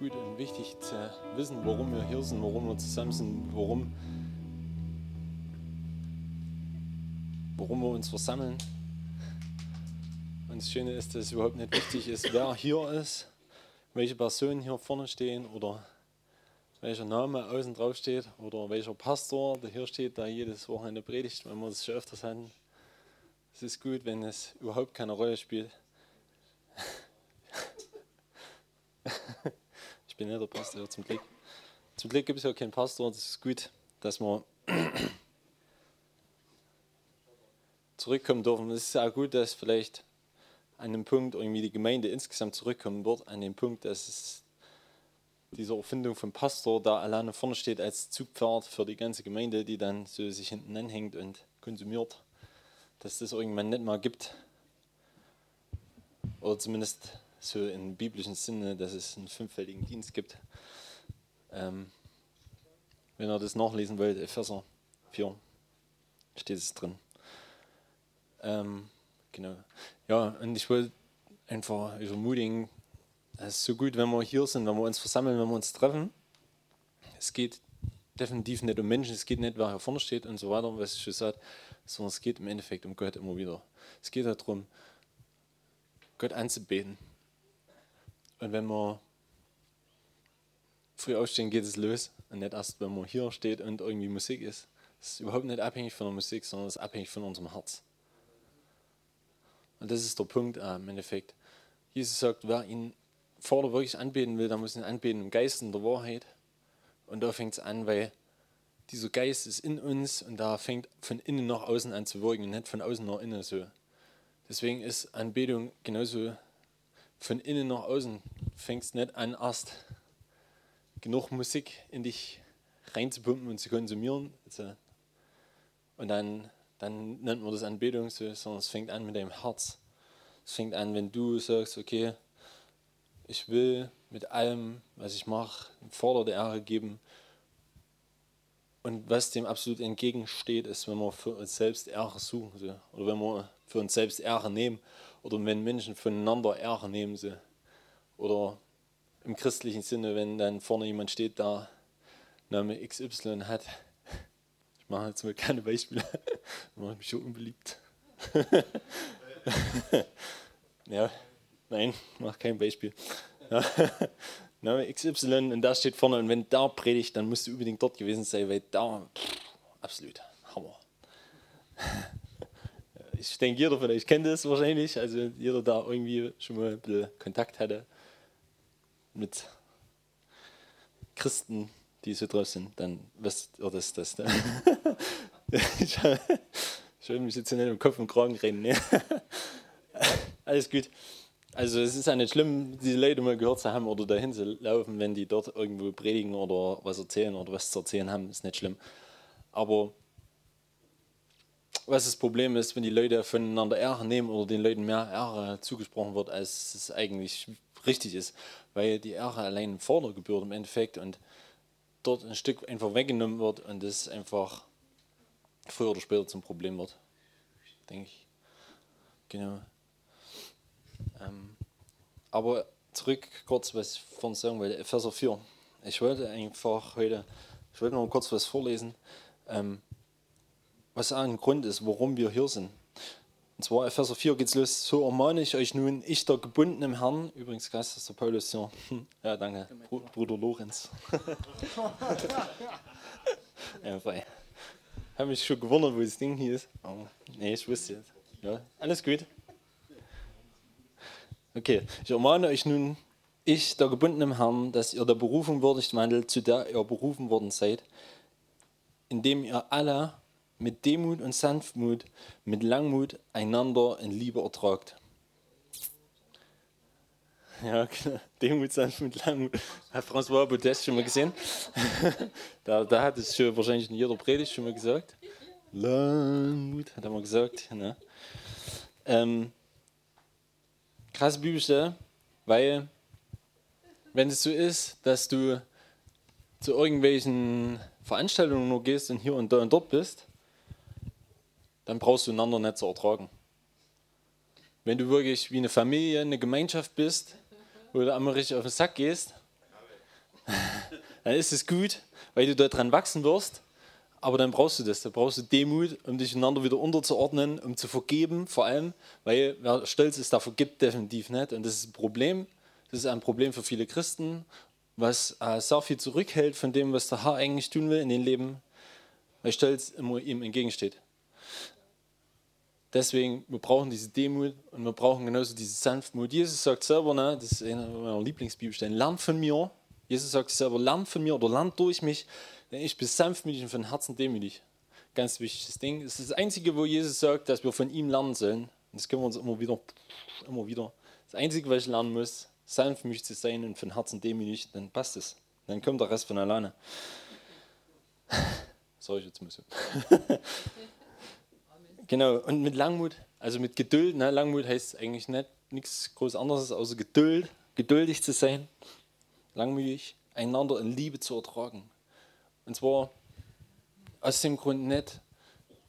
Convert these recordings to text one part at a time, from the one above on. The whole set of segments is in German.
gut und wichtig zu wissen, warum wir hier sind, warum wir zusammen sind, warum, warum wir uns versammeln. Und das Schöne ist, dass es überhaupt nicht wichtig ist, wer hier ist, welche Personen hier vorne stehen oder welcher Name außen drauf steht oder welcher Pastor, der hier steht, der jedes Wochenende predigt, wenn wir das schon öfters hatten. Es ist gut, wenn es überhaupt keine Rolle spielt. Ich bin nicht der Pastor, zum Glück. Zum Glück gibt es ja keinen Pastor, das ist gut, dass wir zurückkommen dürfen. Es ist auch gut, dass vielleicht an dem Punkt irgendwie die Gemeinde insgesamt zurückkommen wird, an dem Punkt, dass es diese Erfindung vom Pastor da alleine vorne steht als Zugpferd für die ganze Gemeinde, die dann so sich hinten anhängt und konsumiert, dass das irgendwann nicht mal gibt. Oder zumindest so im biblischen Sinne, dass es einen fünffältigen Dienst gibt. Ähm, wenn ihr das nachlesen wollt, Epheser 4 steht es drin. Ähm, genau. Ja, und ich wollte einfach euch ermutigen, es ist so gut, wenn wir hier sind, wenn wir uns versammeln, wenn wir uns treffen. Es geht definitiv nicht um Menschen, es geht nicht, wer hier vorne steht und so weiter, was ich schon sagte, sondern es geht im Endeffekt um Gott immer wieder. Es geht darum, Gott anzubeten. Und wenn wir früh aufstehen, geht es los. Und nicht erst, wenn man hier steht und irgendwie Musik ist. Es ist überhaupt nicht abhängig von der Musik, sondern es ist abhängig von unserem Herz. Und das ist der Punkt äh, im Endeffekt. Jesus sagt, wer ihn vorder wirklich anbeten will, dann muss ihn anbeten im Geist und der Wahrheit. Und da fängt es an, weil dieser Geist ist in uns und da fängt von innen nach außen an zu wirken, nicht von außen nach innen so. Deswegen ist Anbetung genauso von innen nach außen. Fängst nicht an, erst genug Musik in dich reinzupumpen und zu konsumieren. Also, und dann, dann nennt man das Anbetung so, sondern es fängt an mit deinem Herz. Es fängt an, wenn du sagst, okay, ich will mit allem, was ich mache, Vorder der Ehre geben. Und was dem absolut entgegensteht, ist, wenn wir für uns selbst Ehre suchen. Oder wenn wir für uns selbst Ehre nehmen. Oder wenn Menschen voneinander Ehre nehmen. So. Oder im christlichen Sinne, wenn dann vorne jemand steht, der Name XY hat. Ich mache jetzt mal keine Beispiele. Da mache ich mich schon unbeliebt. ja. Nein, mach kein Beispiel. Ja. Ne, XY und da steht vorne und wenn da predigt, dann musst du unbedingt dort gewesen sein, weil da pff, absolut Hammer. Ich denke, jeder von euch kennt das wahrscheinlich, also jeder da irgendwie schon mal ein bisschen Kontakt hatte mit Christen, die so drauf sind, dann wisst ihr das. das ne? ich, ich will mich jetzt nicht im Kopf und Kragen reden. Ne? Alles gut. Also es ist ja nicht schlimm, diese Leute mal gehört zu haben oder dahin zu laufen, wenn die dort irgendwo predigen oder was erzählen oder was zu erzählen haben, ist nicht schlimm. Aber was das Problem ist, wenn die Leute voneinander Ehre nehmen oder den Leuten mehr Ehre zugesprochen wird, als es eigentlich richtig ist, weil die Ehre allein Vordergebühr im Endeffekt und dort ein Stück einfach weggenommen wird und das einfach früher oder später zum Problem wird, denke ich. Genau. Ähm, aber zurück kurz, was ich vorhin sagen wollte, Epheser 4. Ich wollte einfach heute, ich wollte noch kurz was vorlesen, ähm, was auch ein Grund ist, warum wir hier sind. Und zwar Epheser 4 geht es los. So ermahne ich euch nun, ich der Gebundene im Herrn, übrigens Geist ist der Paulus hier. Ja, danke, Br Bruder Lorenz. frei. Habe mich schon gewundert, wo das Ding hier ist. Aber nee, ich wusste jetzt. Ja, alles gut. Okay, ich ermahne euch nun, ich, der Gebundene im Herrn, dass ihr der Berufung würdig wandelt, zu der ihr berufen worden seid, indem ihr alle mit Demut und Sanftmut, mit Langmut einander in Liebe ertragt. Ja, genau. Demut, Sanftmut, Langmut. Hat François Baudet schon mal gesehen? da, da hat es schon wahrscheinlich in jeder Predigt schon mal gesagt. Langmut, hat er mal gesagt. Ne? Ähm, krasse Bibelstelle, weil wenn es so ist, dass du zu irgendwelchen Veranstaltungen nur gehst und hier und da und dort bist, dann brauchst du einander nicht zu ertragen. Wenn du wirklich wie eine Familie, eine Gemeinschaft bist, wo du einmal richtig auf den Sack gehst, dann ist es gut, weil du daran wachsen wirst. Aber dann brauchst du das. Da brauchst du Demut, um dich einander wieder unterzuordnen, um zu vergeben, vor allem, weil wer stolz ist, der vergibt definitiv nicht. Und das ist ein Problem. Das ist ein Problem für viele Christen, was äh, sehr viel zurückhält von dem, was der Herr eigentlich tun will in den Leben, weil Stolz immer ihm entgegensteht. Deswegen, wir brauchen diese Demut und wir brauchen genauso diese Sanftmut. Jesus sagt selber, ne, das ist einer meiner Lieblingsbibelstellen, lernt von mir. Jesus sagt selber, lernt von mir oder lernt durch mich, denn ich bin sanftmütig und von Herzen demütig. Ganz wichtiges Ding. Es ist das Einzige, wo Jesus sagt, dass wir von ihm lernen sollen. Und das können wir uns immer wieder, immer wieder. Das Einzige, was ich lernen muss, sanftmütig zu sein und von Herzen demütig, dann passt es. Dann kommt der Rest von alleine. Sorry, jetzt muss ich. Genau, und mit Langmut, also mit Geduld, ne? Langmut heißt eigentlich nicht nichts groß anderes, außer Geduld, geduldig zu sein, langmütig, einander in Liebe zu ertragen. Und zwar aus dem Grund nicht,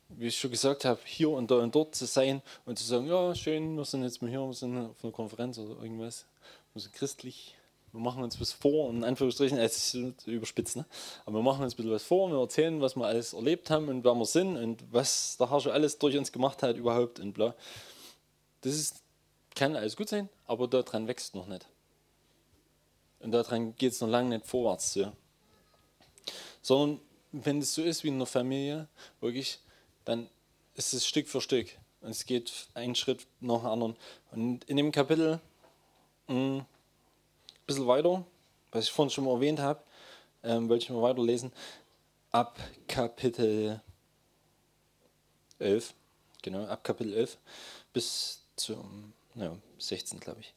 wie ich schon gesagt habe, hier und da und dort zu sein und zu sagen, ja, schön, wir sind jetzt mal hier, wir sind auf einer Konferenz oder irgendwas, wir sind christlich, wir machen uns was vor, in Anführungsstrichen, es ist überspitzt, ne? aber wir machen uns ein bisschen was vor, wir erzählen, was wir alles erlebt haben und wer wir sind und was der Herr schon alles durch uns gemacht hat überhaupt und bla. Das ist, kann alles gut sein, aber daran wächst noch nicht. Und daran geht es noch lange nicht vorwärts. So. Sondern wenn es so ist wie in einer Familie, wirklich, dann ist es Stück für Stück. Und es geht einen Schritt nach dem anderen. Und in dem Kapitel mh, mm, bisschen weiter, was ich vorhin schon mal erwähnt habe, ähm, wollte ich mal weiterlesen. Ab Kapitel 11, genau, ab Kapitel 11 bis zum ja, 16, glaube ich.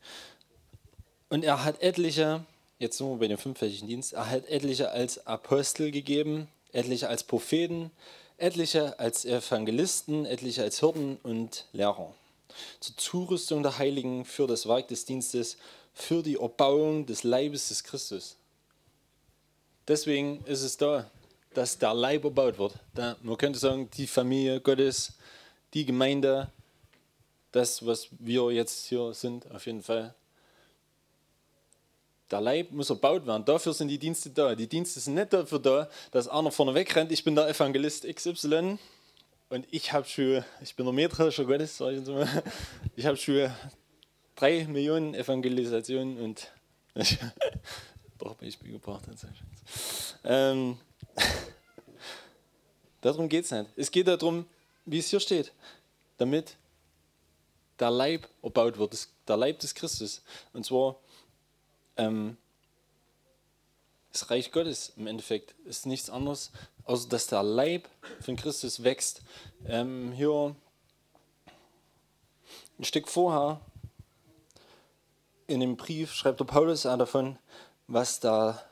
Und er hat etliche, jetzt sind wir bei dem fünffältigen Dienst, er hat etliche als Apostel gegeben, etliche als Propheten, etliche als Evangelisten, etliche als Hirten und Lehrer. Zur Zurüstung der Heiligen für das Werk des Dienstes für die Erbauung des Leibes des Christus. Deswegen ist es da, dass der Leib erbaut wird. Da, man könnte sagen, die Familie Gottes, die Gemeinde, das, was wir jetzt hier sind, auf jeden Fall. Der Leib muss erbaut werden. Dafür sind die Dienste da. Die Dienste sind nicht dafür da, dass einer vorne wegrennt. Ich bin der Evangelist XY und ich habe schon, ich bin der Mähdrescher Gottes, ich. Ich habe schon drei Millionen Evangelisationen und doch Beispiel gebracht. Ähm, darum geht es nicht. Es geht darum, wie es hier steht, damit der Leib erbaut wird, der Leib des Christus. Und zwar ähm, das Reich Gottes im Endeffekt ist nichts anderes, außer dass der Leib von Christus wächst. Ähm, hier ein Stück vorher in dem Brief schreibt der Paulus auch davon, was da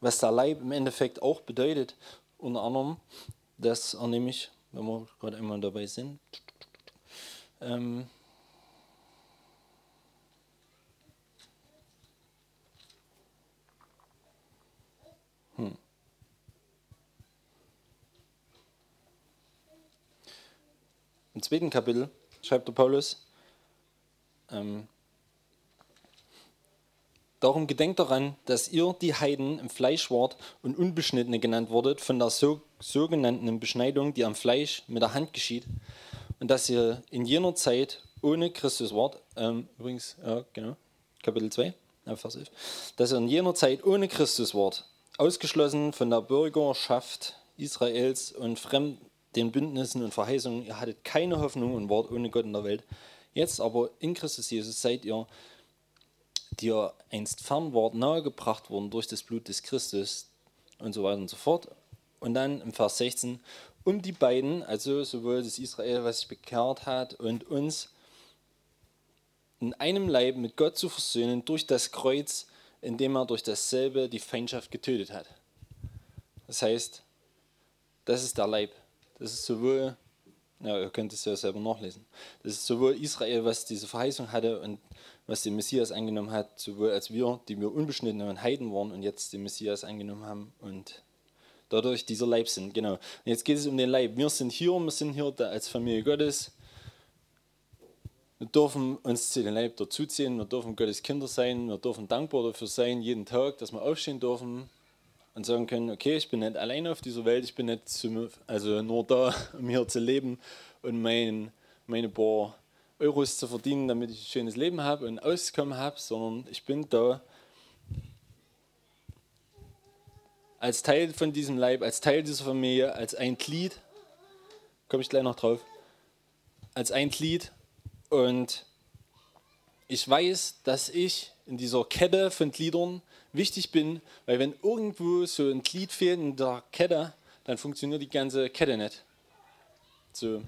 was der Leib im Endeffekt auch bedeutet. Unter anderem, dass er nämlich, wenn wir gerade einmal dabei sind, ähm, hm. Im zweiten Kapitel schreibt der Paulus, ähm, Darum gedenkt daran, dass ihr, die Heiden, im Fleisch wart und Unbeschnittene genannt wurdet von der so, sogenannten Beschneidung, die am Fleisch mit der Hand geschieht. Und dass ihr in jener Zeit ohne Christus wart. Ähm, übrigens, ja, genau, Kapitel 2, Vers 11. Dass ihr in jener Zeit ohne Christus wart, ausgeschlossen von der Bürgerschaft Israels und fremd den Bündnissen und Verheißungen. Ihr hattet keine Hoffnung und wart ohne Gott in der Welt. Jetzt aber in Christus Jesus seid ihr, die ihr einst fern wart, nahegebracht worden durch das Blut des Christus und so weiter und so fort. Und dann im Vers 16, um die beiden, also sowohl das Israel, was sich bekehrt hat, und uns in einem Leib mit Gott zu versöhnen durch das Kreuz, indem er durch dasselbe die Feindschaft getötet hat. Das heißt, das ist der Leib. Das ist sowohl ja, ihr könnt es ja selber nachlesen. Das ist sowohl Israel, was diese Verheißung hatte und was den Messias angenommen hat, sowohl als wir, die wir unbeschnittene und Heiden waren und jetzt den Messias angenommen haben und dadurch dieser Leib sind. Genau. Und jetzt geht es um den Leib. Wir sind hier, wir sind hier als Familie Gottes. Wir dürfen uns zu den Leib dazuziehen, wir dürfen Gottes Kinder sein, wir dürfen dankbar dafür sein, jeden Tag, dass wir aufstehen dürfen und sagen können, okay, ich bin nicht allein auf dieser Welt, ich bin nicht zum, also nur da, um hier zu leben und mein, meine paar Euros zu verdienen, damit ich ein schönes Leben habe und Auskommen habe, sondern ich bin da als Teil von diesem Leib, als Teil dieser Familie, als ein Glied, komme ich gleich noch drauf, als ein Glied und ich weiß, dass ich in dieser Kette von Gliedern wichtig bin, weil wenn irgendwo so ein Glied fehlt in der Kette, dann funktioniert die ganze Kette nicht. So.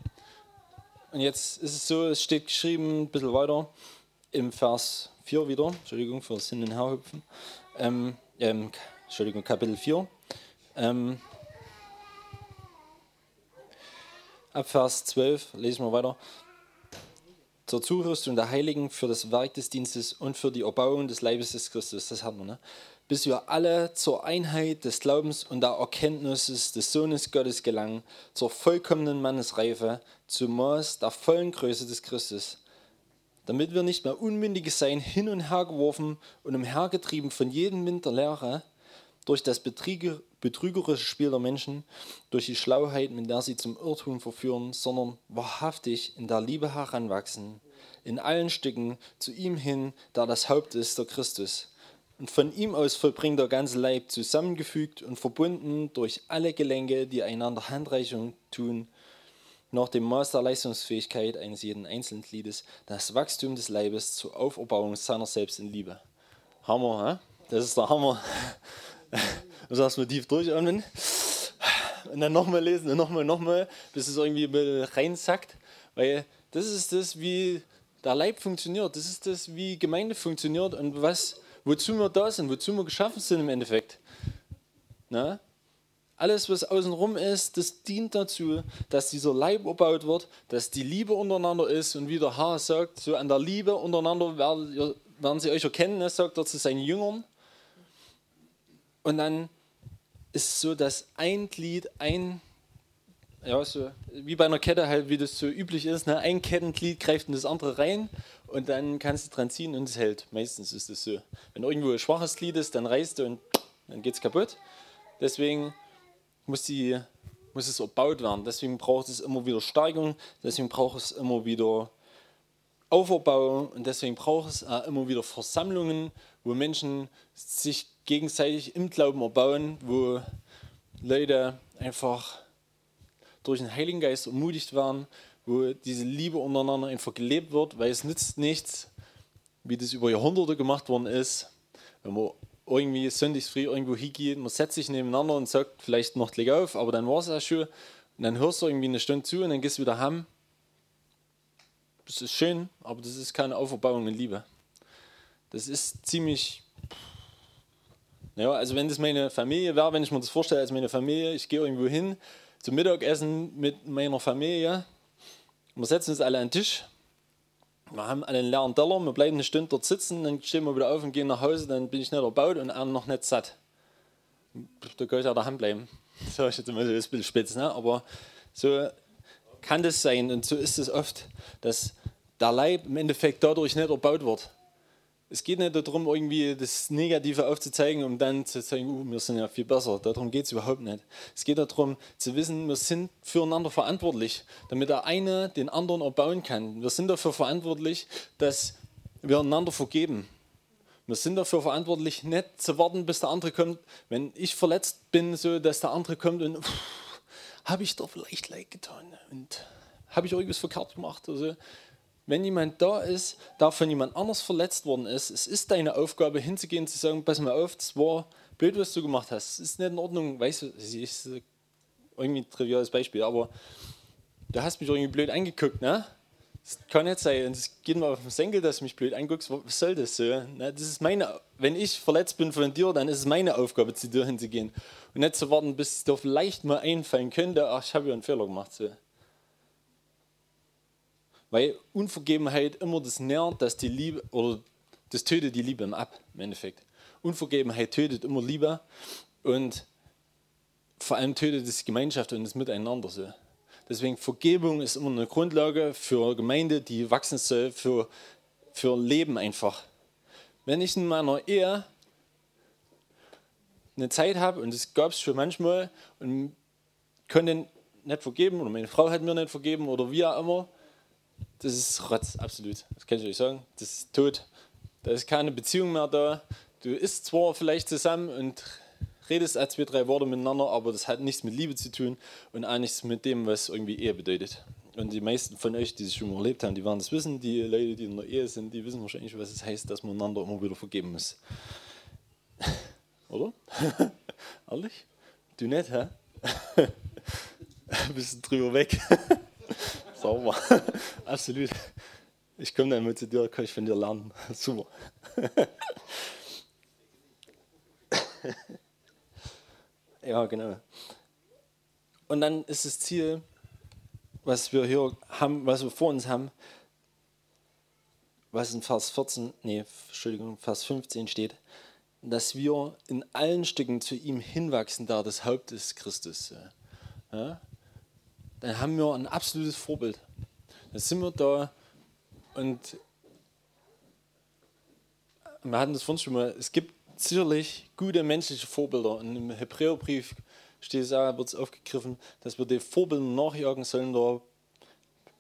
Und jetzt ist es so, es steht geschrieben, ein bisschen weiter, im Vers 4 wieder, Entschuldigung für das Hin- und Herhüpfen, ähm, ähm, Entschuldigung, Kapitel 4. Ähm, ab Vers 12 lesen wir weiter. Zur Zurüstung der Heiligen für das Werk des Dienstes und für die Erbauung des Leibes des Christus, das hat man, ne? bis wir alle zur Einheit des Glaubens und der Erkenntnis des Sohnes Gottes gelangen, zur vollkommenen Mannesreife, zum Maß der vollen Größe des Christus, damit wir nicht mehr Unmündige sein, hin und her geworfen und umhergetrieben von jedem Wind der Lehre, durch das betrügerische Spiel der Menschen, durch die Schlauheit, mit der sie zum Irrtum verführen, sondern wahrhaftig in der Liebe heranwachsen, in allen Stücken zu ihm hin, der das Haupt ist, der Christus und von ihm aus vollbringt der ganze Leib, zusammengefügt und verbunden durch alle Gelenke, die einander Handreichung tun, nach dem Maß der Leistungsfähigkeit eines jeden einzelnen Gliedes, das Wachstum des Leibes zur Auferbauung seiner selbst in Liebe. Hammer, hä? Das ist der Hammer. Du sagst mal tief durchatmen. Und dann nochmal lesen und nochmal, nochmal, bis es irgendwie reinsackt. Weil das ist das, wie der Leib funktioniert. Das ist das, wie Gemeinde funktioniert und was wozu wir da sind, wozu wir geschaffen sind im Endeffekt. Na? Alles, was außenrum ist, das dient dazu, dass dieser Leib erbaut wird, dass die Liebe untereinander ist und wie der Herr sagt, so an der Liebe untereinander werden, sie euch erkennen, ne, sagt er zu seinen Jüngern. Und dann ist so, dass ein Glied, ein, ja, so wie bei einer Kette halt, wie das so üblich ist, ne, ein Kettenglied greift in das andere rein und dann kannst du dran ziehen und es hält. Meistens ist es so. Wenn irgendwo ein schwaches Glied ist, dann reißt du und dann geht es kaputt. Deswegen muss, die, muss es erbaut werden. Deswegen braucht es immer wieder Steigerung, deswegen braucht es immer wieder Auferbau und deswegen braucht es immer wieder Versammlungen, wo Menschen sich gegenseitig im Glauben erbauen, wo Leute einfach durch den Heiligen Geist ermutigt werden, wo diese Liebe untereinander einfach gelebt wird, weil es nützt nichts, wie das über Jahrhunderte gemacht worden ist, wenn man irgendwie sonntagsfrei irgendwo hingeht, man setzt sich nebeneinander und sagt vielleicht noch gleich auf, aber dann war es auch schon und dann hörst du irgendwie eine Stunde zu und dann gehst du wieder heim. Das ist schön, aber das ist keine Auferbauung in Liebe. Das ist ziemlich ja, also wenn das meine Familie wäre, wenn ich mir das vorstelle als meine Familie, ich gehe irgendwo hin zum Mittagessen mit meiner Familie wir setzen uns alle an den Tisch. Wir haben einen leeren Teller, wir bleiben eine Stunde dort sitzen, dann stehen wir wieder auf und gehen nach Hause, dann bin ich nicht erbaut und er noch nicht satt. Da kann ich auch daheim bleiben. So ist jetzt immer so ein bisschen spitz, ne? aber so kann das sein und so ist es oft, dass der Leib im Endeffekt dadurch nicht erbaut wird es geht nicht darum, irgendwie das Negative aufzuzeigen, um dann zu sagen, uh, wir sind ja viel besser. Darum geht es überhaupt nicht. Es geht darum, zu wissen, wir sind füreinander verantwortlich, damit der eine den anderen erbauen kann. Wir sind dafür verantwortlich, dass wir einander vergeben. Wir sind dafür verantwortlich, nicht zu warten, bis der andere kommt. Wenn ich verletzt bin, so dass der andere kommt und habe ich doch vielleicht leid getan und habe ich irgendwas verkehrt gemacht. Also, wenn jemand da ist, der von jemand anders verletzt worden ist, es ist deine Aufgabe hinzugehen, zu sagen, pass mal auf, das war blöd, was du gemacht hast. Es ist nicht in Ordnung, weißt du, das ist irgendwie ein triviales Beispiel, aber du hast mich irgendwie blöd angeguckt, ne? Das kann nicht sein. Und es geht mir auf den Senkel, dass du mich blöd anguckst. Was soll das so? Ne? Das ist meine, wenn ich verletzt bin von dir, dann ist es meine Aufgabe, zu dir hinzugehen. Und nicht zu warten, bis es dir vielleicht mal einfallen könnte, ach, ich habe ja einen Fehler gemacht. So. Weil Unvergebenheit immer das nährt, dass die Liebe, oder das tötet die Liebe im Ab, im Endeffekt. Unvergebenheit tötet immer Liebe und vor allem tötet es Gemeinschaft und das Miteinander so. Deswegen Vergebung ist immer eine Grundlage für Gemeinde, die wachsen soll, für, für Leben einfach. Wenn ich in meiner Ehe eine Zeit habe, und das gab es schon manchmal, und konnte nicht vergeben, oder meine Frau hat mir nicht vergeben, oder wie auch immer, das ist Rotz, absolut. Das kann ich euch sagen. Das ist tot. Da ist keine Beziehung mehr da. Du isst zwar vielleicht zusammen und redest ein, zwei, drei Worte miteinander, aber das hat nichts mit Liebe zu tun und auch nichts mit dem, was irgendwie Ehe bedeutet. Und die meisten von euch, die es schon mal erlebt haben, die werden das wissen. Die Leute, die in der Ehe sind, die wissen wahrscheinlich, was es heißt, dass man einander immer wieder vergeben muss. Oder? Ehrlich? Du nicht, hä? Ein bisschen drüber weg. Sauber. Absolut. Ich komme dann mal zu dir, kann ich von dir lernen. Super. ja, genau. Und dann ist das Ziel, was wir hier haben, was wir vor uns haben, was in Vers 14, nee, Entschuldigung, Vers 15 steht, dass wir in allen Stücken zu ihm hinwachsen, da das Haupt ist Christus. Ja? Dann haben wir ein absolutes Vorbild. Dann sind wir da und wir hatten das vorhin schon mal, es gibt sicherlich gute menschliche Vorbilder. Und im Hebräerbrief steht es auch, wird es aufgegriffen, dass wir die Vorbilder nachjagen sollen. Der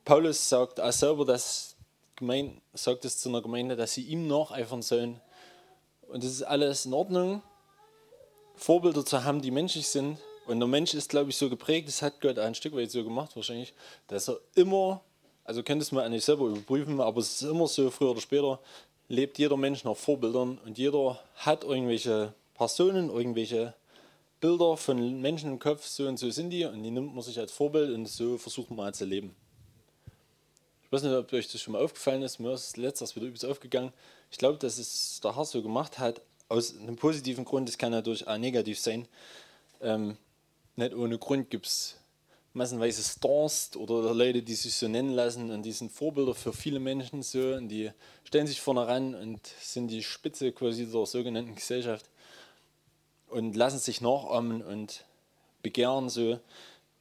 Paulus sagt auch selber, dass Gemeinde, sagt es zu einer Gemeinde, dass sie ihm nacheifern sollen. Und das ist alles in Ordnung, Vorbilder zu haben, die menschlich sind. Und der Mensch ist, glaube ich, so geprägt, das hat Gott ein Stück weit so gemacht wahrscheinlich, dass er immer, also könntest du mal nicht selber überprüfen, aber es ist immer so, früher oder später, lebt jeder Mensch nach Vorbildern und jeder hat irgendwelche Personen, irgendwelche Bilder von Menschen im Kopf, so und so sind die und die nimmt man sich als Vorbild und so versucht man zu leben. Ich weiß nicht, ob euch das schon mal aufgefallen ist, mir ist letztes wieder übelst aufgegangen. Ich glaube, dass es der Herr so gemacht hat, aus einem positiven Grund, das kann natürlich auch negativ sein. Ähm, nicht ohne Grund gibt es massenweise Stars oder Leute, die sich so nennen lassen. Und die sind Vorbilder für viele Menschen so. Und die stellen sich vorne ran und sind die Spitze quasi der sogenannten Gesellschaft. Und lassen sich nachahmen und begehren so.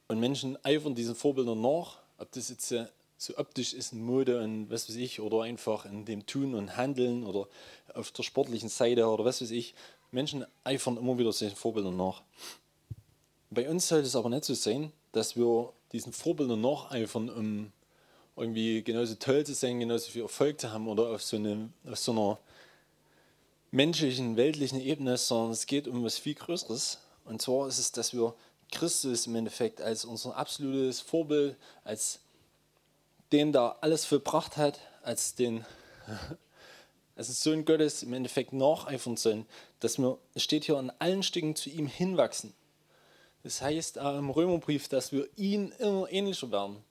Und Menschen eifern diesen Vorbildern nach, ob das jetzt so optisch ist in Mode und was weiß ich oder einfach in dem Tun und Handeln oder auf der sportlichen Seite oder was weiß ich. Menschen eifern immer wieder solchen Vorbildern nach. Bei uns sollte es aber nicht so sein, dass wir diesen Vorbildern nacheifern, um irgendwie genauso toll zu sein, genauso viel Erfolg zu haben oder auf so, eine, auf so einer menschlichen, weltlichen Ebene, sondern es geht um was viel Größeres. Und zwar ist es, dass wir Christus im Endeffekt als unser absolutes Vorbild, als den, der alles vollbracht hat, als den als Sohn Gottes im Endeffekt nacheifern sollen, dass wir, es steht hier, an allen Stücken zu ihm hinwachsen. Das heißt auch im Römerbrief, dass wir ihn immer ähnlicher werden.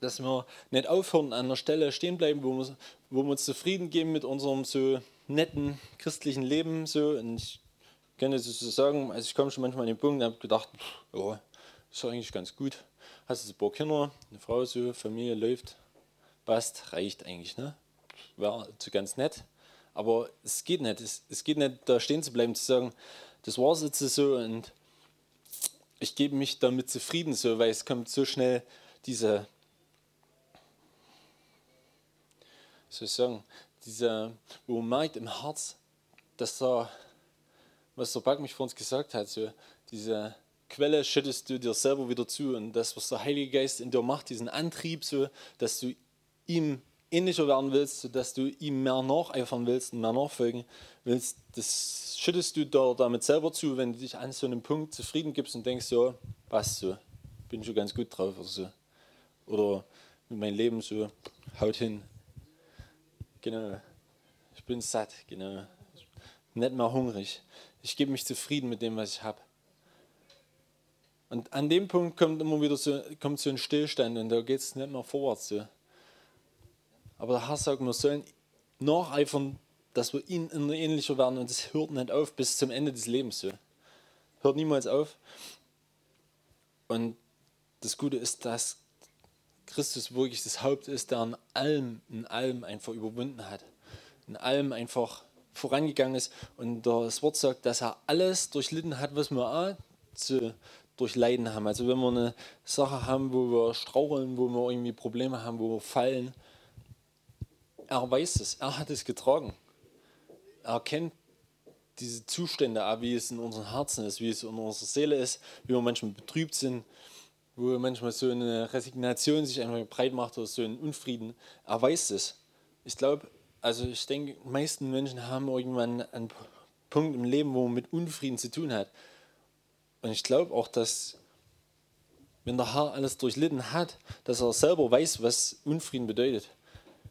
Dass wir nicht aufhören, an einer Stelle stehen bleiben, wo wir, wo wir uns zufrieden geben mit unserem so netten christlichen Leben. So. Und ich kann es so sagen, also ich komme schon manchmal an den Punkt und habe gedacht, ja, ist eigentlich ganz gut. Hast du ein paar Kinder, eine Frau, so, Familie läuft, passt, reicht eigentlich. Ne? Wäre so ganz nett. Aber es geht nicht. Es, es geht nicht, da stehen zu bleiben, zu sagen, das war es jetzt so und ich gebe mich damit zufrieden, so, weil es kommt so schnell diese, soll ich sagen, diese, wo man merkt im Herz, dass da, was der Back mich vor uns gesagt hat, so, diese Quelle schüttest du dir selber wieder zu und das, was der Heilige Geist in dir macht, diesen Antrieb, so, dass du ihm ähnlicher werden willst, sodass du ihm mehr nacheifern willst und mehr nachfolgen willst, das schüttest du da damit selber zu, wenn du dich an so einem Punkt zufrieden gibst und denkst, ja, passt so, bin schon ganz gut drauf oder so. Oder mit meinem Leben so, haut hin. Genau. Ich bin satt, genau. Nicht mehr hungrig. Ich gebe mich zufrieden mit dem, was ich habe. Und an dem Punkt kommt immer wieder so, kommt so ein Stillstand und da geht es nicht mehr vorwärts. So. Aber der Herr sagt, wir sollen nacheifern, dass wir ihnen ähnlicher werden und es hört nicht auf bis zum Ende des Lebens. Hört niemals auf. Und das Gute ist, dass Christus wirklich das Haupt ist, der in allem, in allem einfach überwunden hat. In allem einfach vorangegangen ist. Und das Wort sagt, dass er alles durchlitten hat, was wir auch zu durch Leiden haben. Also wenn wir eine Sache haben, wo wir straucheln, wo wir irgendwie Probleme haben, wo wir fallen, er weiß es, er hat es getragen. Er kennt diese Zustände, wie es in unseren Herzen ist, wie es in unserer Seele ist, wie wir manchmal betrübt sind, wo manchmal so eine Resignation sich einfach breit macht oder so ein Unfrieden. Er weiß es. Ich glaube, also ich denke, die meisten Menschen haben irgendwann einen Punkt im Leben, wo man mit Unfrieden zu tun hat. Und ich glaube auch, dass wenn der Herr alles durchlitten hat, dass er selber weiß, was Unfrieden bedeutet.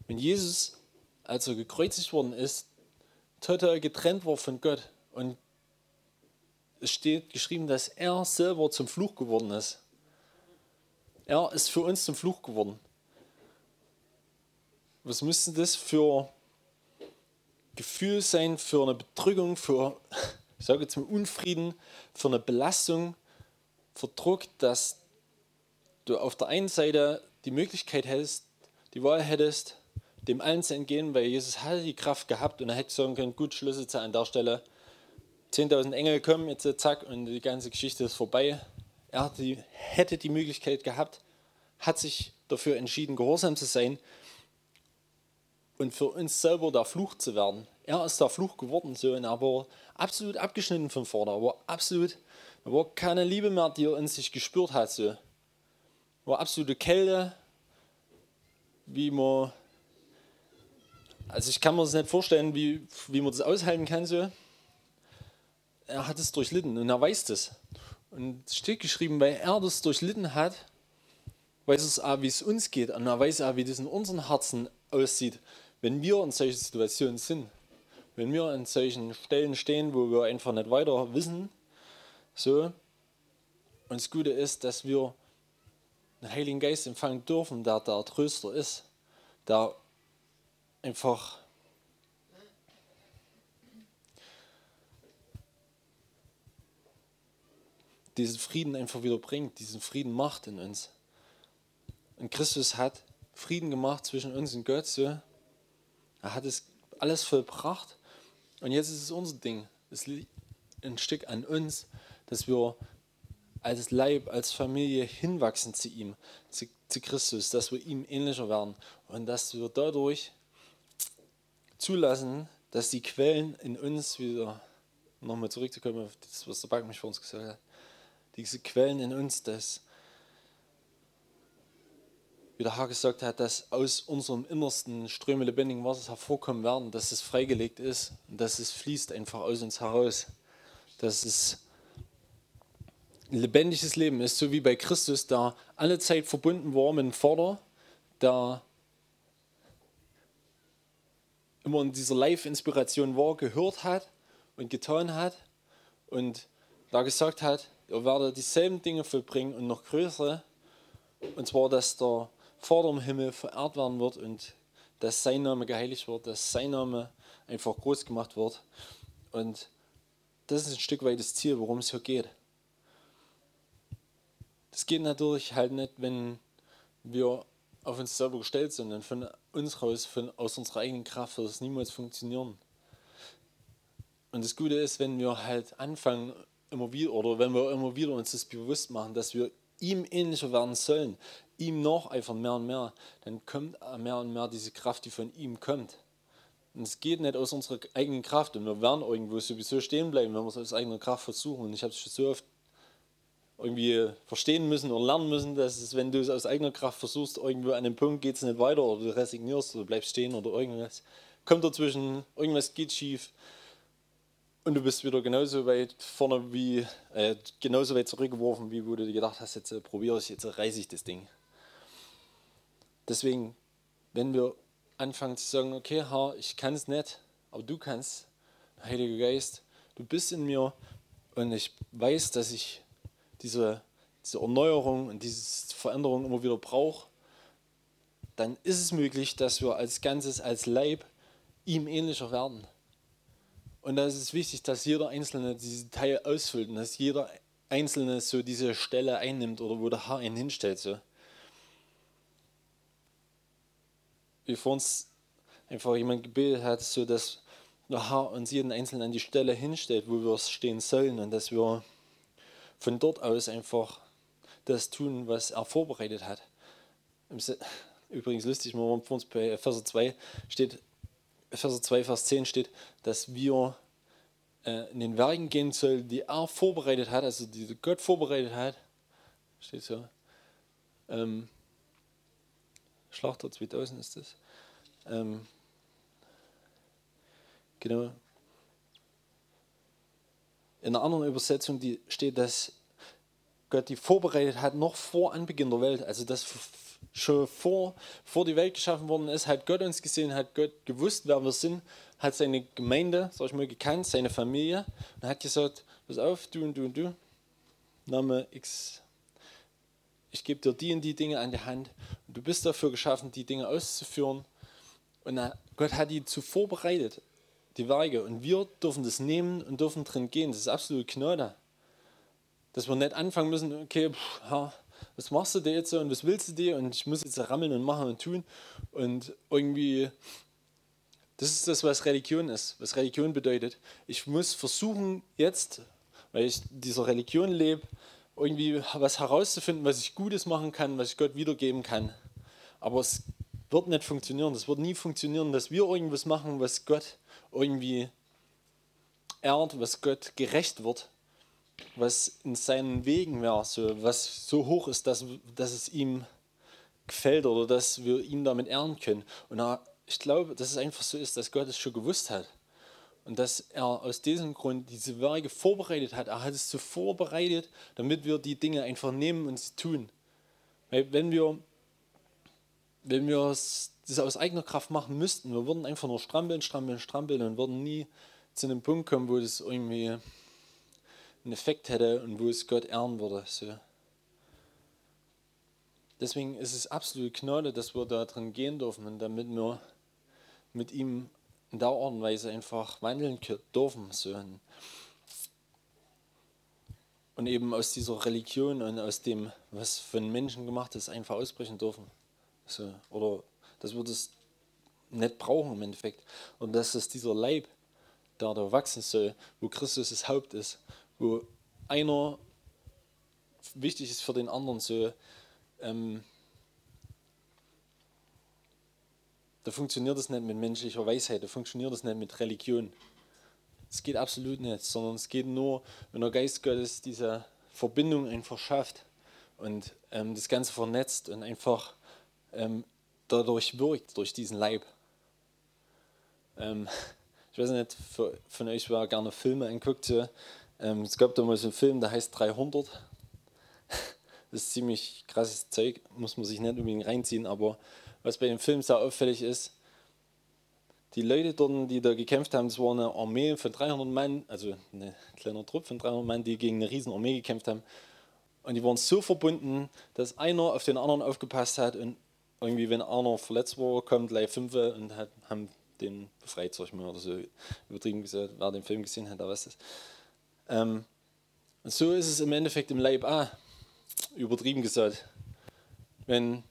Wenn Jesus, als er gekreuzigt worden ist, total getrennt war von Gott und es steht geschrieben, dass er selber zum Fluch geworden ist. Er ist für uns zum Fluch geworden. Was müsste das für Gefühl sein, für eine Bedrückung, für, ich sage jetzt mal, Unfrieden, für eine Belastung, für Druck, dass du auf der einen Seite die Möglichkeit hättest, die Wahl hättest, dem allen zu entgehen, weil Jesus hatte die Kraft gehabt und er hätte sagen können, gut, Schluss jetzt an der Stelle. 10.000 Engel kommen, jetzt zack, und die ganze Geschichte ist vorbei. Er die, hätte die Möglichkeit gehabt, hat sich dafür entschieden, gehorsam zu sein und für uns selber der Fluch zu werden. Er ist der Fluch geworden, so, und er war absolut abgeschnitten von vorne, er war absolut, er war keine Liebe mehr, die er in sich gespürt hat, so. War absolute Kälte, wie man also ich kann mir das nicht vorstellen, wie, wie man das aushalten kann. So. Er hat es durchlitten und er weiß das. Und es steht geschrieben, weil er das durchlitten hat, weiß es auch, wie es uns geht. Und er weiß auch, wie das in unseren Herzen aussieht, wenn wir in solchen Situationen sind. Wenn wir an solchen Stellen stehen, wo wir einfach nicht weiter wissen. So. Und das Gute ist, dass wir einen Heiligen Geist empfangen dürfen, der der Tröster ist, der einfach diesen Frieden einfach wieder bringt, diesen Frieden macht in uns. Und Christus hat Frieden gemacht zwischen uns und Gott. So. Er hat es alles vollbracht. Und jetzt ist es unser Ding. Es liegt ein Stück an uns, dass wir als Leib, als Familie hinwachsen zu ihm, zu, zu Christus, dass wir ihm ähnlicher werden und dass wir dadurch zulassen, dass die Quellen in uns wieder, nochmal zurückzukommen auf das, was der Back mich vor uns gesagt hat, diese Quellen in uns, dass, wie der Herr gesagt hat, dass aus unserem Innersten Ströme lebendigen Wassers hervorkommen werden, dass es freigelegt ist und dass es fließt einfach aus uns heraus. Dass es ein lebendiges Leben ist, so wie bei Christus, der alle Zeit verbunden war mit dem Vater, der immer in dieser Live-Inspiration war, gehört hat und getan hat und da gesagt hat, er werde dieselben Dinge vollbringen und noch größere. Und zwar, dass der Vater im Himmel verehrt werden wird und dass sein Name geheiligt wird, dass sein Name einfach groß gemacht wird. Und das ist ein Stück weit das Ziel, worum es hier geht. Das geht natürlich halt nicht, wenn wir auf uns selber gestellt sind und von uns raus, von, aus unserer eigenen Kraft wird es niemals funktionieren. Und das Gute ist, wenn wir halt anfangen, immer wieder, oder wenn wir immer wieder uns das bewusst machen, dass wir ihm ähnlicher werden sollen, ihm noch einfach mehr und mehr, dann kommt mehr und mehr diese Kraft, die von ihm kommt. Und es geht nicht aus unserer eigenen Kraft und wir werden irgendwo sowieso stehen bleiben, wenn wir es aus eigener Kraft versuchen. Und ich habe es schon so oft irgendwie verstehen müssen oder lernen müssen, dass es, wenn du es aus eigener Kraft versuchst, irgendwo an dem Punkt geht es nicht weiter oder du resignierst oder bleibst stehen oder irgendwas, kommt dazwischen, irgendwas geht schief und du bist wieder genauso weit vorne wie, äh, genauso weit zurückgeworfen, wie wo du gedacht hast, jetzt äh, probiere ich, jetzt reiße ich das Ding. Deswegen, wenn wir anfangen zu sagen, okay, Herr, ich kann es nicht, aber du kannst, Heiliger Geist, du bist in mir und ich weiß, dass ich diese, diese Erneuerung und diese Veränderung immer wieder braucht, dann ist es möglich, dass wir als Ganzes, als Leib ihm ähnlicher werden. Und da ist wichtig, dass jeder Einzelne diese Teil ausfüllt und dass jeder Einzelne so diese Stelle einnimmt oder wo der Herr ihn hinstellt. So. Wie vor uns einfach jemand gebetet hat, so dass der Herr uns jeden Einzelnen an die Stelle hinstellt, wo wir stehen sollen und dass wir von dort aus einfach das tun, was er vorbereitet hat. Übrigens lustig, vor uns bei Vers 2 steht, Vers 2, Vers 10 steht, dass wir äh, in den Werken gehen sollen, die er vorbereitet hat, also die Gott vorbereitet hat. Steht so. Ähm, Schlachter 2000 ist das. Ähm, genau. In einer anderen Übersetzung die steht, dass Gott die vorbereitet hat, noch vor Anbeginn der Welt. Also dass schon vor, vor die Welt geschaffen worden ist, hat Gott uns gesehen, hat Gott gewusst, wer wir sind, hat seine Gemeinde, sag ich mal, gekannt, seine Familie und hat gesagt, pass auf, du und du und du, Name X, ich gebe dir die und die Dinge an die Hand und du bist dafür geschaffen, die Dinge auszuführen. Und Gott hat die zuvor bereitet, die Werke, und wir dürfen das nehmen und dürfen drin gehen. Das ist absolut Gnade. Dass wir nicht anfangen müssen, okay, pff, was machst du dir jetzt und was willst du dir und ich muss jetzt rammeln und machen und tun und irgendwie, das ist das, was Religion ist, was Religion bedeutet. Ich muss versuchen jetzt, weil ich dieser Religion lebe, irgendwie was herauszufinden, was ich Gutes machen kann, was ich Gott wiedergeben kann. Aber es wird nicht funktionieren. Es wird nie funktionieren, dass wir irgendwas machen, was Gott irgendwie ehrt, was Gott gerecht wird, was in seinen Wegen wäre, so, was so hoch ist, dass, dass es ihm gefällt oder dass wir ihn damit ehren können. Und ich glaube, dass es einfach so ist, dass Gott es schon gewusst hat. Und dass er aus diesem Grund diese Werke vorbereitet hat. Er hat es so vorbereitet, damit wir die Dinge einfach nehmen und sie tun. Weil wenn wir, wenn wir das aus eigener Kraft machen müssten, wir würden einfach nur strampeln, strampeln, strampeln und würden nie zu einem Punkt kommen, wo das irgendwie einen Effekt hätte und wo es Gott ehren würde. So. Deswegen ist es absolut Gnade, dass wir da drin gehen dürfen und damit wir mit ihm in der Art und Weise einfach wandeln dürfen. So. Und eben aus dieser Religion und aus dem, was von Menschen gemacht ist, einfach ausbrechen dürfen. So. Oder dass wir das nicht brauchen im Endeffekt. Und dass es dieser Leib, der da wachsen soll, wo Christus das Haupt ist, wo einer wichtig ist für den anderen, so ähm, da funktioniert das nicht mit menschlicher Weisheit, da funktioniert das nicht mit Religion. Es geht absolut nicht, sondern es geht nur, wenn der Geist Gottes diese Verbindung einfach schafft und ähm, das Ganze vernetzt und einfach ähm, dadurch wirkt, durch diesen Leib. Ähm, ich weiß nicht, für, von euch, wer gerne Filme anguckt, ähm, es gab da mal so einen Film, der heißt 300. Das ist ziemlich krasses Zeug, muss man sich nicht unbedingt reinziehen, aber was bei dem Film sehr auffällig ist, die Leute dort, die da gekämpft haben, das war eine Armee von 300 Mann, also ein kleiner Trupp von 300 Mann, die gegen eine riesen Armee gekämpft haben. Und die waren so verbunden, dass einer auf den anderen aufgepasst hat und irgendwie, wenn einer verletzt war, kommt gleich fünf und hat, haben den befreit, sag ich mal, oder so übertrieben gesagt, wer den Film gesehen hat, der weiß das. Ähm, und so ist es im Endeffekt im Leib auch, übertrieben gesagt. Wenn,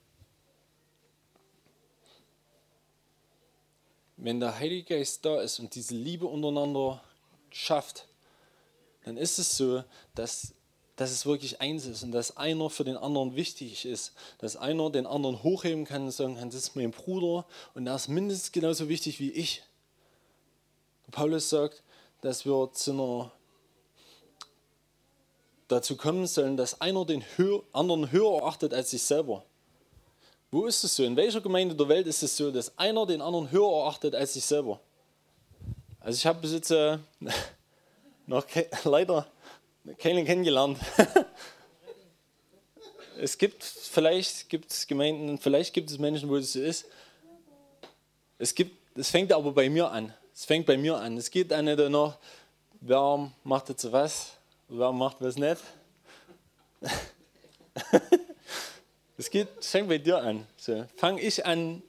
wenn der Heilige Geist da ist und diese Liebe untereinander schafft, dann ist es so, dass, dass es wirklich eins ist und dass einer für den anderen wichtig ist, dass einer den anderen hochheben kann und sagen kann, das ist mein Bruder und er ist mindestens genauso wichtig wie ich. Paulus sagt, dass wir zu einer dazu kommen sollen, dass einer den anderen höher achtet als sich selber. Wo ist es so? In welcher Gemeinde der Welt ist es so, dass einer den anderen höher achtet als sich selber? Also ich habe bis jetzt äh, noch leider keinen kennengelernt. es gibt vielleicht gibt es Gemeinden, vielleicht gibt es Menschen, wo es so ist. Es gibt, es fängt aber bei mir an. Es fängt bei mir an. Es geht auch nicht noch, wer macht jetzt was, Wer macht was nicht? Es geht, fängt bei dir an. So, Fange ich an,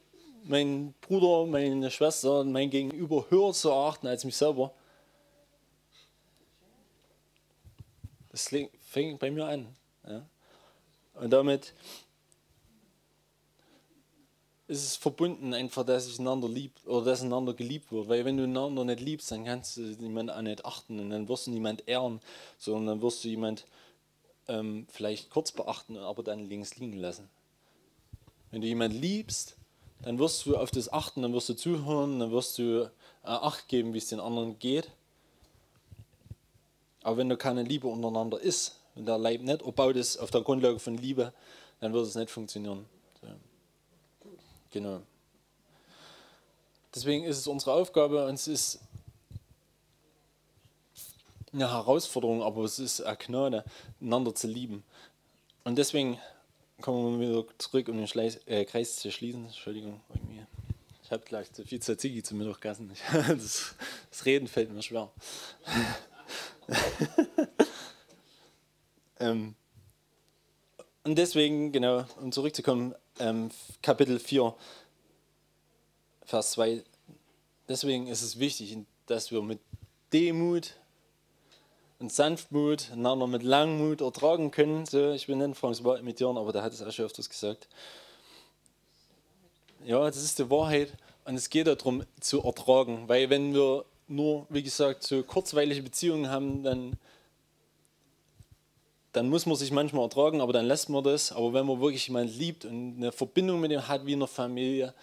meinen Bruder, meine Schwester, mein Gegenüber höher zu achten als mich selber? Das fängt bei mir an. Ja? Und damit ist es verbunden einfach, dass ich einander liebt oder dass einander geliebt wird. Weil wenn du einander nicht liebst, dann kannst du jemanden auch nicht achten und dann wirst du niemand ehren, sondern dann wirst du jemand ähm, vielleicht kurz beachten, aber dann links liegen lassen. Wenn du jemanden liebst, dann wirst du auf das achten, dann wirst du zuhören, dann wirst du äh, Acht geben, wie es den anderen geht. Aber wenn da keine Liebe untereinander ist, wenn der Leib nicht erbaut ist auf der Grundlage von Liebe, dann wird es nicht funktionieren. So. Genau. Deswegen ist es unsere Aufgabe und es ist eine Herausforderung, aber es ist eine Gnade, einander zu lieben. Und deswegen kommen wir wieder zurück, um den Schleiß, äh, Kreis zu schließen. Entschuldigung, ich habe gleich zu viel Tzatziki zum Mittagessen. Das, das Reden fällt mir schwer. ähm, und deswegen, genau, um zurückzukommen, ähm, Kapitel 4, Vers 2. Deswegen ist es wichtig, dass wir mit Demut und Sanftmut einander mit Langmut ertragen können. So, ich will nicht François imitieren, aber der hat es auch schon öfters gesagt. Ja, das ist die Wahrheit und es geht darum zu ertragen, weil wenn wir nur, wie gesagt, so kurzweilige Beziehungen haben, dann, dann muss man sich manchmal ertragen, aber dann lässt man das. Aber wenn man wirklich jemanden liebt und eine Verbindung mit ihm hat wie eine Familie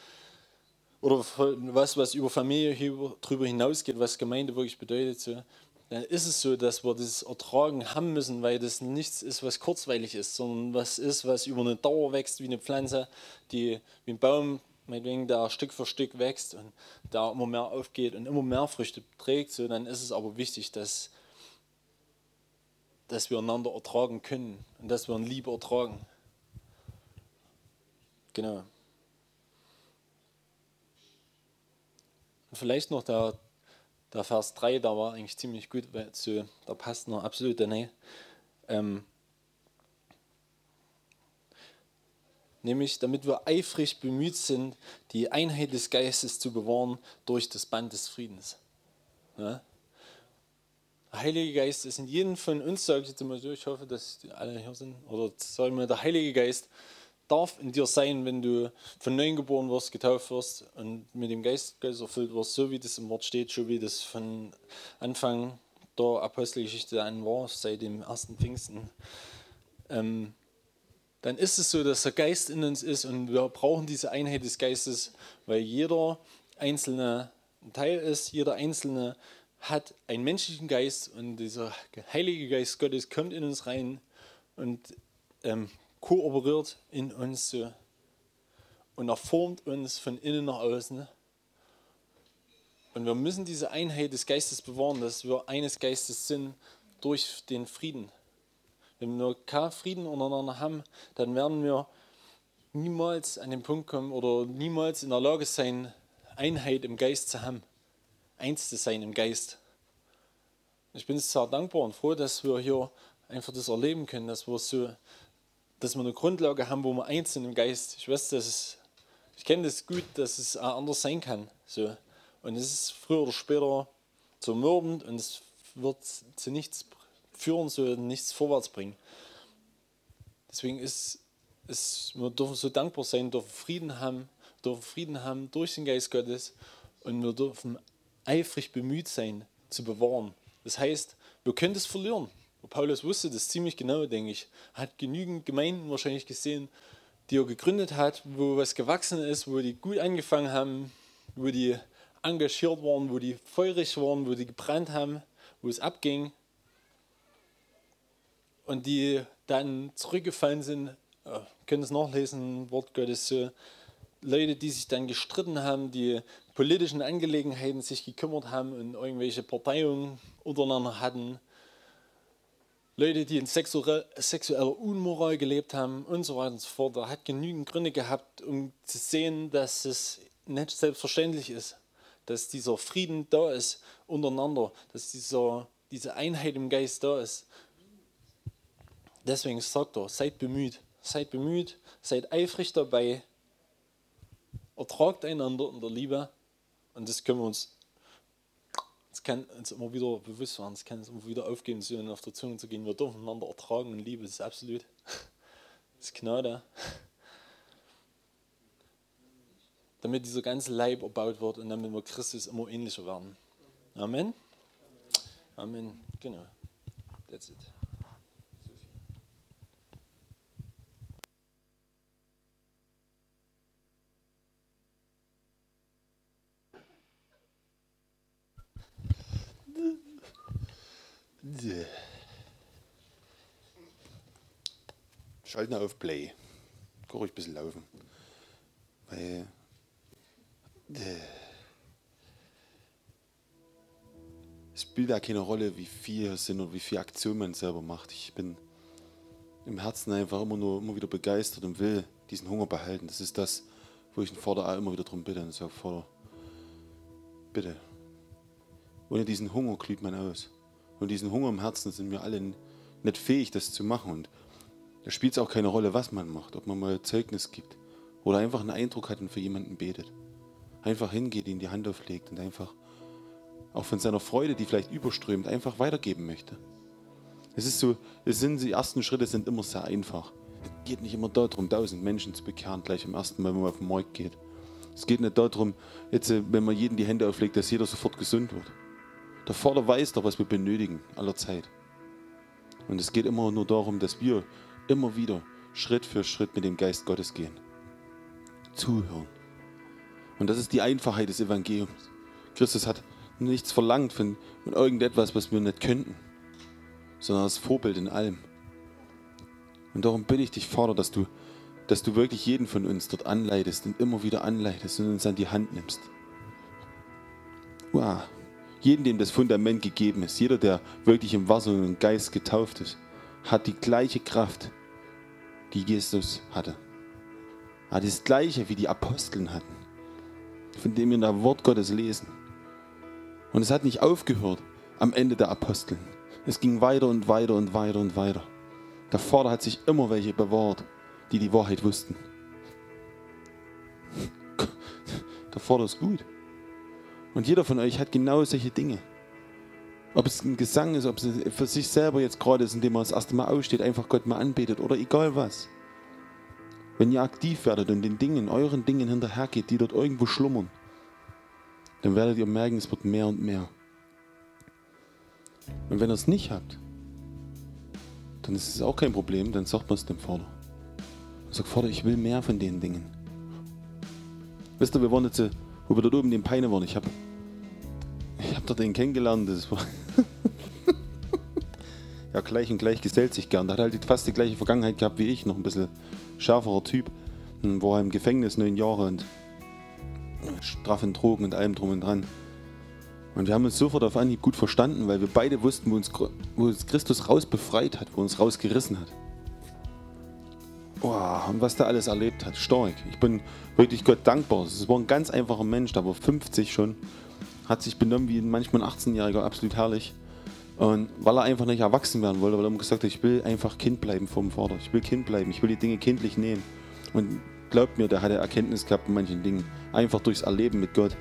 oder was, was über Familie darüber hinausgeht, was Gemeinde wirklich bedeutet, so, dann ist es so, dass wir das Ertragen haben müssen, weil das nichts ist, was kurzweilig ist, sondern was ist, was über eine Dauer wächst, wie eine Pflanze, die wie ein Baum, meinetwegen, der Stück für Stück wächst und da immer mehr aufgeht und immer mehr Früchte trägt. So, dann ist es aber wichtig, dass, dass wir einander ertragen können und dass wir in Liebe ertragen. Genau. Und vielleicht noch der der Vers 3, da war eigentlich ziemlich gut, weil zu, da passt noch absolut daneben. Ähm, nämlich damit wir eifrig bemüht sind, die Einheit des Geistes zu bewahren durch das Band des Friedens. Ja? Der Heilige Geist ist in jedem von uns, sage ich jetzt mal so, ich hoffe, dass alle hier sind, oder sagen wir, der Heilige Geist darf in dir sein, wenn du von neuem geboren wirst, getauft wirst und mit dem Geist, Geist erfüllt wirst, so wie das im Wort steht, so wie das von Anfang der Apostelgeschichte an war, seit dem ersten Pfingsten. Ähm, dann ist es so, dass der Geist in uns ist und wir brauchen diese Einheit des Geistes, weil jeder einzelne ein Teil ist, jeder einzelne hat einen menschlichen Geist und dieser Heilige Geist Gottes kommt in uns rein und ähm, kooperiert in uns so und er formt uns von innen nach außen. Und wir müssen diese Einheit des Geistes bewahren, dass wir eines Geistes sind durch den Frieden. Wenn wir keinen Frieden untereinander haben, dann werden wir niemals an den Punkt kommen oder niemals in der Lage sein, Einheit im Geist zu haben, eins zu sein im Geist. Ich bin sehr dankbar und froh, dass wir hier einfach das erleben können, dass wir so dass wir eine Grundlage haben, wo wir eins sind im Geist. Ich weiß, dass es, ich kenne das gut, dass es auch anders sein kann. So. Und es ist früher oder später zermürbend und es wird zu nichts führen, so nichts vorwärts bringen. Deswegen ist es, wir dürfen so dankbar sein, dürfen Frieden haben, dürfen Frieden haben durch den Geist Gottes und wir dürfen eifrig bemüht sein, zu bewahren. Das heißt, wir können das verlieren. Paulus wusste das ziemlich genau, denke ich. Hat genügend Gemeinden wahrscheinlich gesehen, die er gegründet hat, wo was gewachsen ist, wo die gut angefangen haben, wo die engagiert waren, wo die feurig waren, wo die gebrannt haben, wo es abging. Und die dann zurückgefallen sind, äh, können es nachlesen, Wort Gottes so. Leute, die sich dann gestritten haben, die politischen Angelegenheiten sich gekümmert haben und irgendwelche Parteiungen untereinander hatten Leute, die in sexueller Unmoral gelebt haben und so weiter und so fort. Er hat genügend Gründe gehabt, um zu sehen, dass es nicht selbstverständlich ist, dass dieser Frieden da ist untereinander, dass dieser, diese Einheit im Geist da ist. Deswegen sagt er, seid bemüht, seid bemüht, seid eifrig dabei, ertragt einander in der Liebe und das können wir uns es kann uns immer wieder bewusst werden, es kann uns immer wieder aufgehen, so auf der Zunge zu gehen. Wir dürfen einander ertragen und Liebe, das ist absolut. Das ist Gnade. Damit dieser ganze Leib erbaut wird und damit wir Christus immer ähnlicher werden. Amen. Amen. Genau. That's it. Schalten auf Play. Guck ruhig ein bisschen laufen. Weil. Es spielt da keine Rolle, wie viel es sind und wie viel Aktion man selber macht. Ich bin im Herzen einfach immer nur immer wieder begeistert und will diesen Hunger behalten. Das ist das, wo ich den Vater immer wieder darum bitte und sage, Vater, bitte. Ohne diesen Hunger glüht man aus. Und diesen Hunger im Herzen sind wir alle nicht fähig, das zu machen. Und da spielt es auch keine Rolle, was man macht, ob man mal Zeugnis gibt oder einfach einen Eindruck hat und für jemanden betet. Einfach hingeht, ihm die Hand auflegt und einfach auch von seiner Freude, die vielleicht überströmt, einfach weitergeben möchte. Es ist so, es sind, die ersten Schritte sind immer sehr einfach. Es geht nicht immer darum, tausend Menschen zu bekehren, gleich am ersten Mal, wenn man auf den Markt geht. Es geht nicht darum, jetzt, äh, wenn man jeden die Hände auflegt, dass jeder sofort gesund wird. Der Vater weiß doch, was wir benötigen, aller Zeit. Und es geht immer nur darum, dass wir immer wieder Schritt für Schritt mit dem Geist Gottes gehen. Zuhören. Und das ist die Einfachheit des Evangeliums. Christus hat nichts verlangt von, von irgendetwas, was wir nicht könnten, sondern das Vorbild in allem. Und darum bitte ich dich, Vater, dass du, dass du wirklich jeden von uns dort anleitest und immer wieder anleitest und uns an die Hand nimmst. Wow. Jeden, dem das Fundament gegeben ist, jeder, der wirklich im Wasser und im Geist getauft ist, hat die gleiche Kraft, die Jesus hatte. Hat das gleiche, wie die Aposteln hatten, von dem wir in der Wort Gottes lesen. Und es hat nicht aufgehört am Ende der Aposteln. Es ging weiter und weiter und weiter und weiter. Der Vater hat sich immer welche bewahrt, die die Wahrheit wussten. Der Vater ist gut. Und jeder von euch hat genau solche Dinge. Ob es ein Gesang ist, ob es für sich selber jetzt gerade ist, indem man das erste Mal aussteht, einfach Gott mal anbetet oder egal was. Wenn ihr aktiv werdet und den Dingen, euren Dingen hinterhergeht, die dort irgendwo schlummern, dann werdet ihr merken, es wird mehr und mehr. Und wenn ihr es nicht habt, dann ist es auch kein Problem, dann sagt man es dem Vater. Und sagt, Vater, ich will mehr von den Dingen. Wisst ihr, wir waren jetzt, wo wir dort oben den Peine waren, ich habe ich hab dort den kennengelernt, das war ja gleich und gleich gesellt sich gern. Der hat halt fast die gleiche Vergangenheit gehabt wie ich, noch ein bisschen schärferer Typ. Dann war er im Gefängnis neun Jahre und straffen Drogen und allem drum und dran. Und wir haben uns sofort auf Anhieb gut verstanden, weil wir beide wussten, wo uns, wo uns Christus rausbefreit hat, wo uns rausgerissen hat. Und was der alles erlebt hat, stark. Ich bin wirklich Gott dankbar. Es war ein ganz einfacher Mensch, der war 50 schon, hat sich benommen wie manchmal ein 18-Jähriger, absolut herrlich. Und weil er einfach nicht erwachsen werden wollte, weil er immer gesagt hat, ich will einfach Kind bleiben vom Vater. Ich will Kind bleiben, ich will die Dinge kindlich nehmen. Und glaubt mir, der hatte Erkenntnis gehabt in manchen Dingen. Einfach durchs Erleben mit Gott.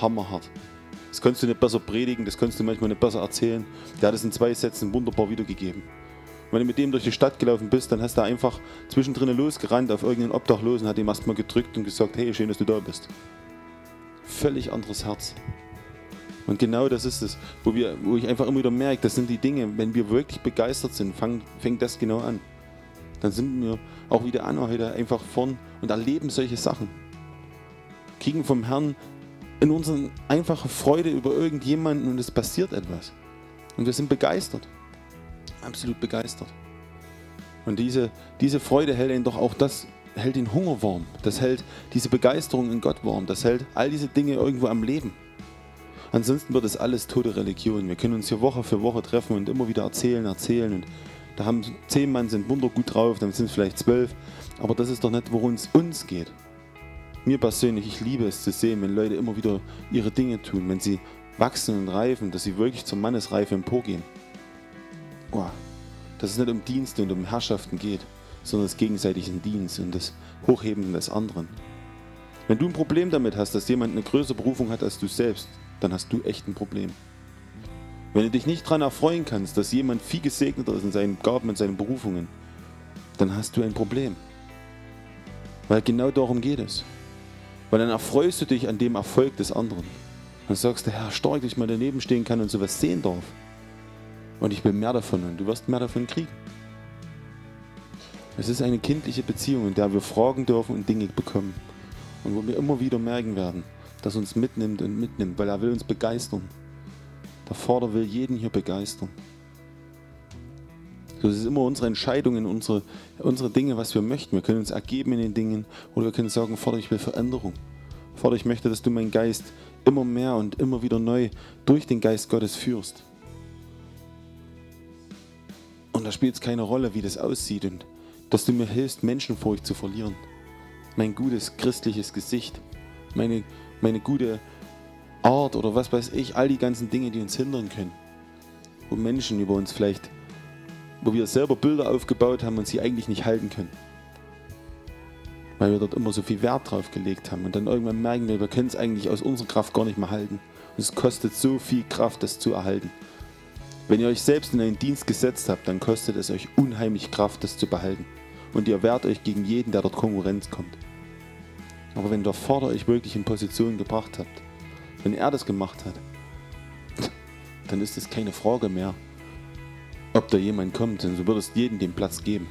Hammerhart. Das kannst du nicht besser predigen, das kannst du manchmal nicht besser erzählen. Der hat es in zwei Sätzen wunderbar wiedergegeben. Wenn du mit dem durch die Stadt gelaufen bist, dann hast du einfach zwischendrin losgerannt auf irgendeinen Obdachlosen, hat ihm erstmal gedrückt und gesagt, hey, schön, dass du da bist. Völlig anderes Herz. Und genau das ist es, wo, wir, wo ich einfach immer wieder merke, das sind die Dinge, wenn wir wirklich begeistert sind, fang, fängt das genau an. Dann sind wir auch wieder an heute einfach vorn und erleben solche Sachen. Kriegen vom Herrn in unseren einfache Freude über irgendjemanden und es passiert etwas. Und wir sind begeistert. Absolut begeistert. Und diese, diese Freude hält ihn doch auch das, hält den Hunger warm. Das hält diese Begeisterung in Gott warm. Das hält all diese Dinge irgendwo am Leben. Ansonsten wird es alles tote Religion. Wir können uns hier Woche für Woche treffen und immer wieder erzählen, erzählen. Und da haben zehn Mann sind wundergut drauf, dann sind es vielleicht zwölf. Aber das ist doch nicht, worum es uns geht. Mir persönlich, ich liebe es zu sehen, wenn Leute immer wieder ihre Dinge tun, wenn sie wachsen und reifen, dass sie wirklich zur Mannesreife emporgehen. Oh, dass es nicht um Dienste und um Herrschaften geht, sondern das gegenseitige Dienst und das Hochheben des anderen. Wenn du ein Problem damit hast, dass jemand eine größere Berufung hat als du selbst, dann hast du echt ein Problem. Wenn du dich nicht daran erfreuen kannst, dass jemand viel gesegneter ist in seinen Gaben und seinen Berufungen, dann hast du ein Problem. Weil genau darum geht es. Weil dann erfreust du dich an dem Erfolg des anderen. Dann sagst du, Herr, stark, dass ich mal daneben stehen kann und sowas sehen darf. Und ich will mehr davon und du wirst mehr davon kriegen. Es ist eine kindliche Beziehung, in der wir fragen dürfen und Dinge bekommen. Und wo wir immer wieder merken werden, das uns mitnimmt und mitnimmt, weil er will uns begeistern. Der Vater will jeden hier begeistern. Das ist immer unsere Entscheidungen, unsere, unsere Dinge, was wir möchten. Wir können uns ergeben in den Dingen oder wir können sagen, Vater, ich will Veränderung. Vater, ich möchte, dass du meinen Geist immer mehr und immer wieder neu durch den Geist Gottes führst. Da spielt es keine Rolle, wie das aussieht und dass du mir hilfst, Menschenfurcht zu verlieren. Mein gutes christliches Gesicht, meine, meine gute Art oder was weiß ich, all die ganzen Dinge, die uns hindern können. Wo Menschen über uns vielleicht, wo wir selber Bilder aufgebaut haben und sie eigentlich nicht halten können. Weil wir dort immer so viel Wert drauf gelegt haben. Und dann irgendwann merken wir, wir können es eigentlich aus unserer Kraft gar nicht mehr halten. Und es kostet so viel Kraft, das zu erhalten. Wenn ihr euch selbst in einen Dienst gesetzt habt, dann kostet es euch unheimlich Kraft, das zu behalten. Und ihr wehrt euch gegen jeden, der dort Konkurrenz kommt. Aber wenn der Vater euch wirklich in Position gebracht habt, wenn er das gemacht hat, dann ist es keine Frage mehr, ob da jemand kommt, denn du würdest jedem den Platz geben.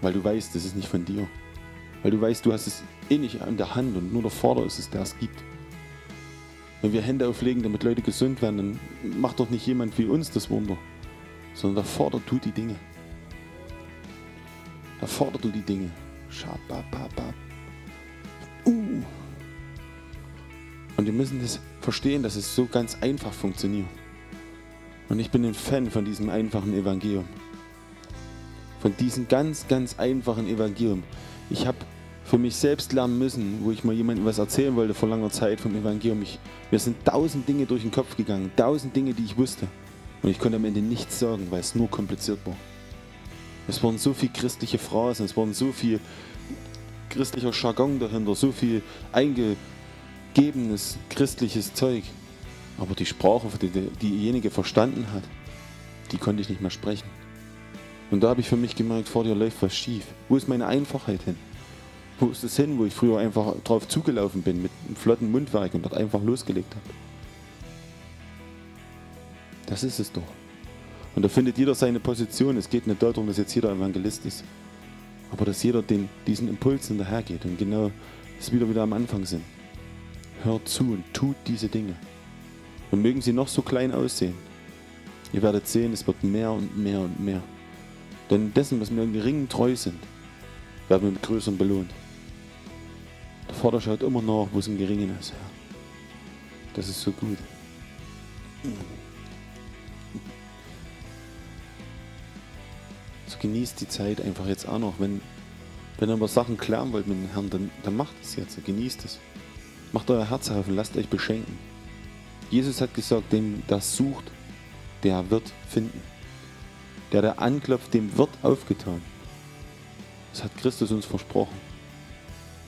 Weil du weißt, das ist nicht von dir. Weil du weißt, du hast es eh nicht an der Hand und nur der Vater ist es, der es gibt. Wenn wir Hände auflegen, damit Leute gesund werden, dann macht doch nicht jemand wie uns das Wunder, sondern der Vater tut die Dinge. Der Vater tut die Dinge. Uh. Und wir müssen das verstehen, dass es so ganz einfach funktioniert. Und ich bin ein Fan von diesem einfachen Evangelium. Von diesem ganz, ganz einfachen Evangelium. Ich habe für mich selbst lernen müssen, wo ich mal jemandem was erzählen wollte vor langer Zeit vom Evangelium. Ich, mir sind tausend Dinge durch den Kopf gegangen, tausend Dinge, die ich wusste. Und ich konnte am Ende nichts sagen, weil es nur kompliziert war. Es waren so viele christliche Phrasen, es waren so viel christlicher Jargon dahinter, so viel eingegebenes christliches Zeug. Aber die Sprache, die diejenige verstanden hat, die konnte ich nicht mehr sprechen. Und da habe ich für mich gemerkt, vor dir läuft was schief. Wo ist meine Einfachheit hin? Wo ist es hin, wo ich früher einfach drauf zugelaufen bin mit einem flotten Mundwerk und dort einfach losgelegt habe? Das ist es doch. Und da findet jeder seine Position. Es geht nicht darum, dass jetzt jeder Evangelist ist, aber dass jeder den, diesen Impulsen dahergeht und genau wir wieder, wieder am Anfang sind. Hört zu und tut diese Dinge. Und mögen sie noch so klein aussehen. Ihr werdet sehen, es wird mehr und mehr und mehr. Denn dessen, was wir im Geringen treu sind, werden wir mit Größerem belohnt. Der Vater schaut immer nach, wo es im Geringen ist. Das ist so gut. So genießt die Zeit einfach jetzt auch noch. Wenn, wenn ihr aber Sachen klären wollt mit dem Herrn, dann, dann macht es jetzt. Genießt es. Macht euer Herz auf und lasst euch beschenken. Jesus hat gesagt, dem das sucht, der wird finden. Der, der anklopft, dem wird aufgetan. Das hat Christus uns versprochen.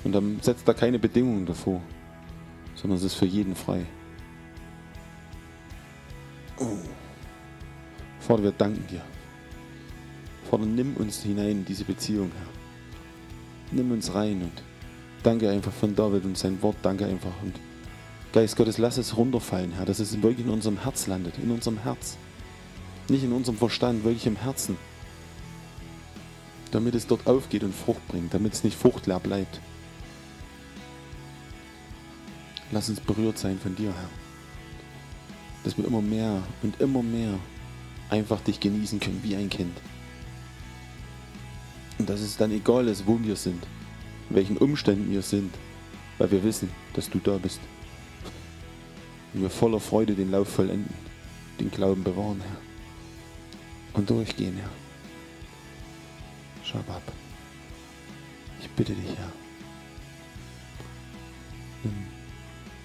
Und dann setzt er keine Bedingungen davor, sondern es ist für jeden frei. Oh. Vater, wir danken dir. Vater, nimm uns hinein in diese Beziehung, Herr. Nimm uns rein und danke einfach von David und sein Wort, danke einfach. Und Geist Gottes, lass es runterfallen, Herr, dass es wirklich in unserem Herz landet, in unserem Herz. Nicht in unserem Verstand, wirklich im Herzen. Damit es dort aufgeht und Frucht bringt, damit es nicht fruchtleer bleibt. Lass uns berührt sein von dir, Herr. Dass wir immer mehr und immer mehr einfach dich genießen können wie ein Kind. Und dass es dann egal ist, wo wir sind, in welchen Umständen wir sind, weil wir wissen, dass du da bist. Und wir voller Freude den Lauf vollenden, den Glauben bewahren, Herr. Und durchgehen, Herr. Schau ab. Ich bitte dich, Herr.